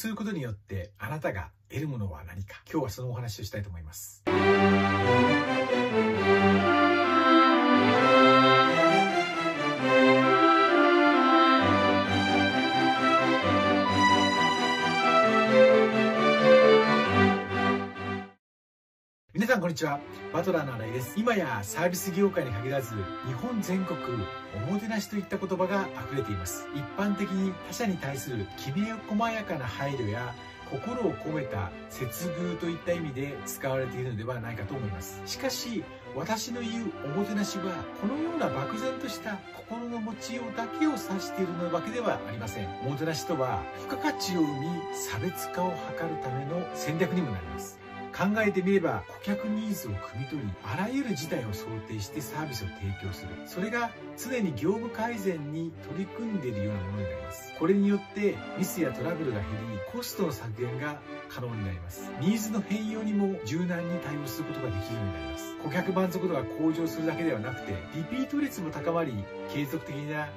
することによってあなたが得るものは何か。今日はそのお話をしたいと思います。さんこんにちは。バトラーの新井です。今やサービス業界に限らず日本全国おもてなしといった言葉が溢れています。一般的に他者に対するきめ細やかな配慮や心を込めた接遇といった意味で使われているのではないかと思います。しかし私の言うおもてなしはこのような漠然とした心の持ちようだけを指しているのわけではありません。おもてなしとは付加価値を生み差別化を図るための戦略にもなります。考えてみれば顧客ニーズを汲み取りあらゆる事態を想定してサービスを提供する。それが常に業務改善に取り組んでいるようなものになります。これによってミスやトラブルが減りコストの削減が可能になります。ニーズの変容にも柔軟に対応することができるようになります。顧客満足度が向上するだけではなくてリピート率も高まり継続的な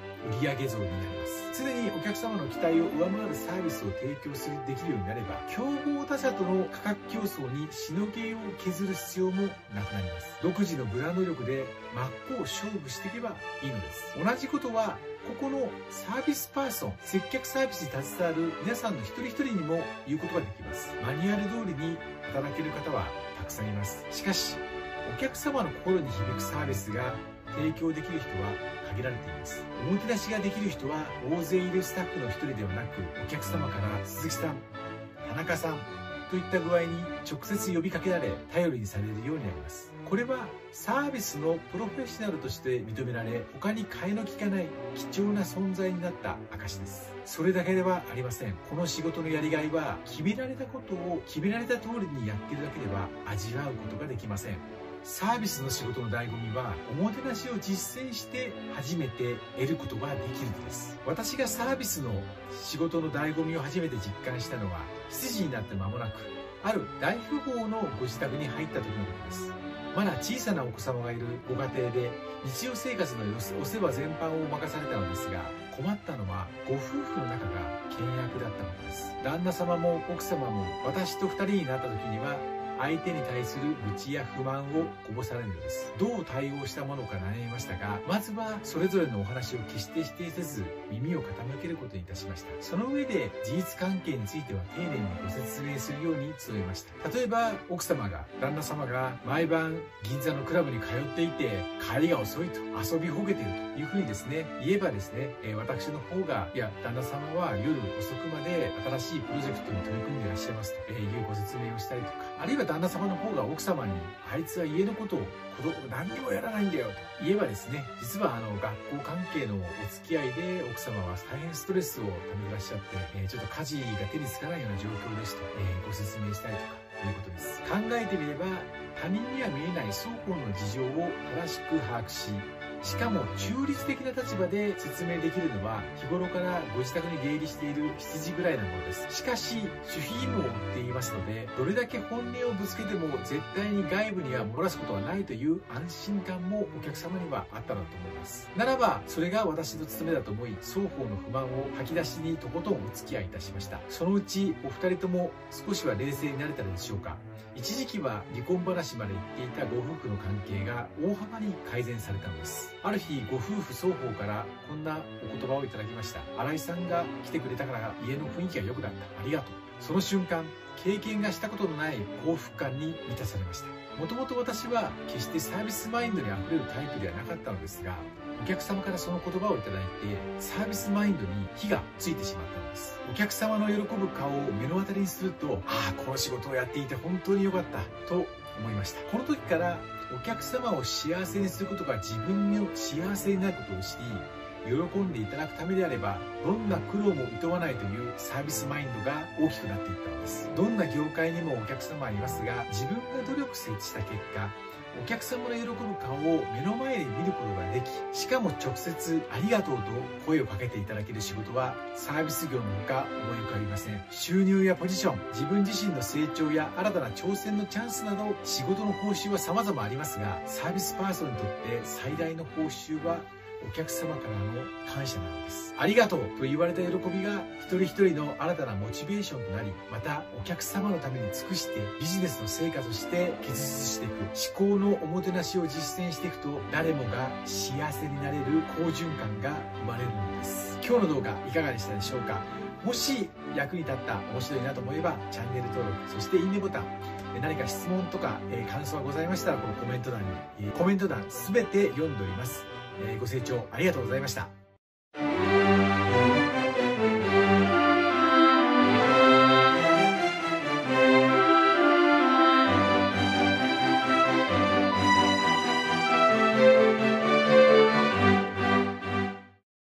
売上増になります。常にお客様の期待を上回るサービスを提供するできるようになれば競合他社との価格競争にしのぎを削る必要もなくなります。独自のブランド力で真っ向勝負していけばいいのです。同じことはここのサービスパーソン接客サービスに携わる皆さんの一人一人にも言うことができます。マニュアル通りに働ける方はたくさんいます。しかしお客様の心に響くサービスが提供できる人は限られています。おもてなしができる人は大勢いるスタッフの一人ではなくお客様から鈴木さん田中さんといった具合に直接呼びかけられ頼りにされるようになります。これはサービスのプロフェッショナルとして認められ他に替えの利かない貴重な存在になった証です。それだけではありません。この仕事のやりがいは決められたことを決められた通りにやってるだけでは味わうことができません。サービスの仕事の醍醐味はおもてなしを実践して初めて得ることができるのです。私がサービスの仕事の醍醐味を初めて実感したのは7時になって間もなくある大富豪のご自宅に入った時のことです。まだ小さなお子様がいるご家庭で日常生活のお世話全般を任されたのですが困ったのはご夫婦の仲が険悪だったことです。旦那様も奥様も私と2人になった時には相手に対する愚痴や不満をこぼされるのです。どう対応したものか悩みましたが、まずはそれぞれのお話を決して否定せず、耳を傾けることにいたしました。その上で、事実関係については丁寧にご説明するように努めました。例えば、奥様が、旦那様が毎晩銀座のクラブに通っていて、帰りが遅いと、遊びほげているというふうにですね、言えばですね、え私の方が、いや、旦那様は夜遅くまで新しいプロジェクトに取り組んでいらっしゃいますとえいうご説明をしたりとか、あるいは旦那様の方が奥様に、あいつは家のことを子供何にもやらないんだよと言えばですね、実はあの学校関係のお付き合いで奥様は大変ストレスをためてらっしゃって、えー、ちょっと家事が手につかないような状況ですと、えー、ご説明したりとかいうことです。考えてみれば他人には見えない双方の事情を正しく把握し、しかも中立的な立場で説明できるのは日頃からご自宅に出入りしている羊ぐらいなものです。しかし守秘義務を負っていますのでどれだけ本音をぶつけても絶対に外部には漏らすことはないという安心感もお客様にはあったのだと思います。ならばそれが私の務めだと思い双方の不満を吐き出しにとことんお付き合いいたしました。そのうちお二人とも少しは冷静になれたのでしょうか。一時期は離婚話まで言っていたご夫婦の関係が大幅に改善されたのです。ある日ご夫婦双方からこんなお言葉をいただきました。新井さんが来てくれたから家の雰囲気が良くなった。ありがとう。その瞬間経験がしたことのない幸福感に満たされました。もともと私は決してサービスマインドにあふれるタイプではなかったのですがお客様からその言葉をいただいてサービスマインドに火がついてしまったのです。お客様の喜ぶ顔を目の当たりにするとああこの仕事をやっていて本当に良かったと思いました。この時からお客様を幸せにすることが自分の幸せになることを知り喜んでいただくためであればどんな苦労も厭わないというサービスマインドが大きくなっていったのです。どんな業界にもお客様はいますが自分が努力した結果お客様の喜ぶ顔を目の前で見ることができしかも直接ありがとうと声をかけていただける仕事はサービス業のほか思い浮かびません。収入やポジション自分自身の成長や新たな挑戦のチャンスなど仕事の報酬は様々ありますがサービスパーソンにとって最大の報酬はお客様からの感謝なのですありがとうと言われた喜びが一人一人の新たなモチベーションとなりまたお客様のために尽くしてビジネスの成果として結実していく思考のおもてなしを実践していくと誰もが幸せになれる好循環が生まれるのです。今日の動画いかがでしたでしょうか？もし役に立った面白いなと思えばチャンネル登録そしていいねボタン何か質問とか、え感想がございましたらこのコメント欄に、コメント欄全て読んでおります、えご清聴ありがとうございました。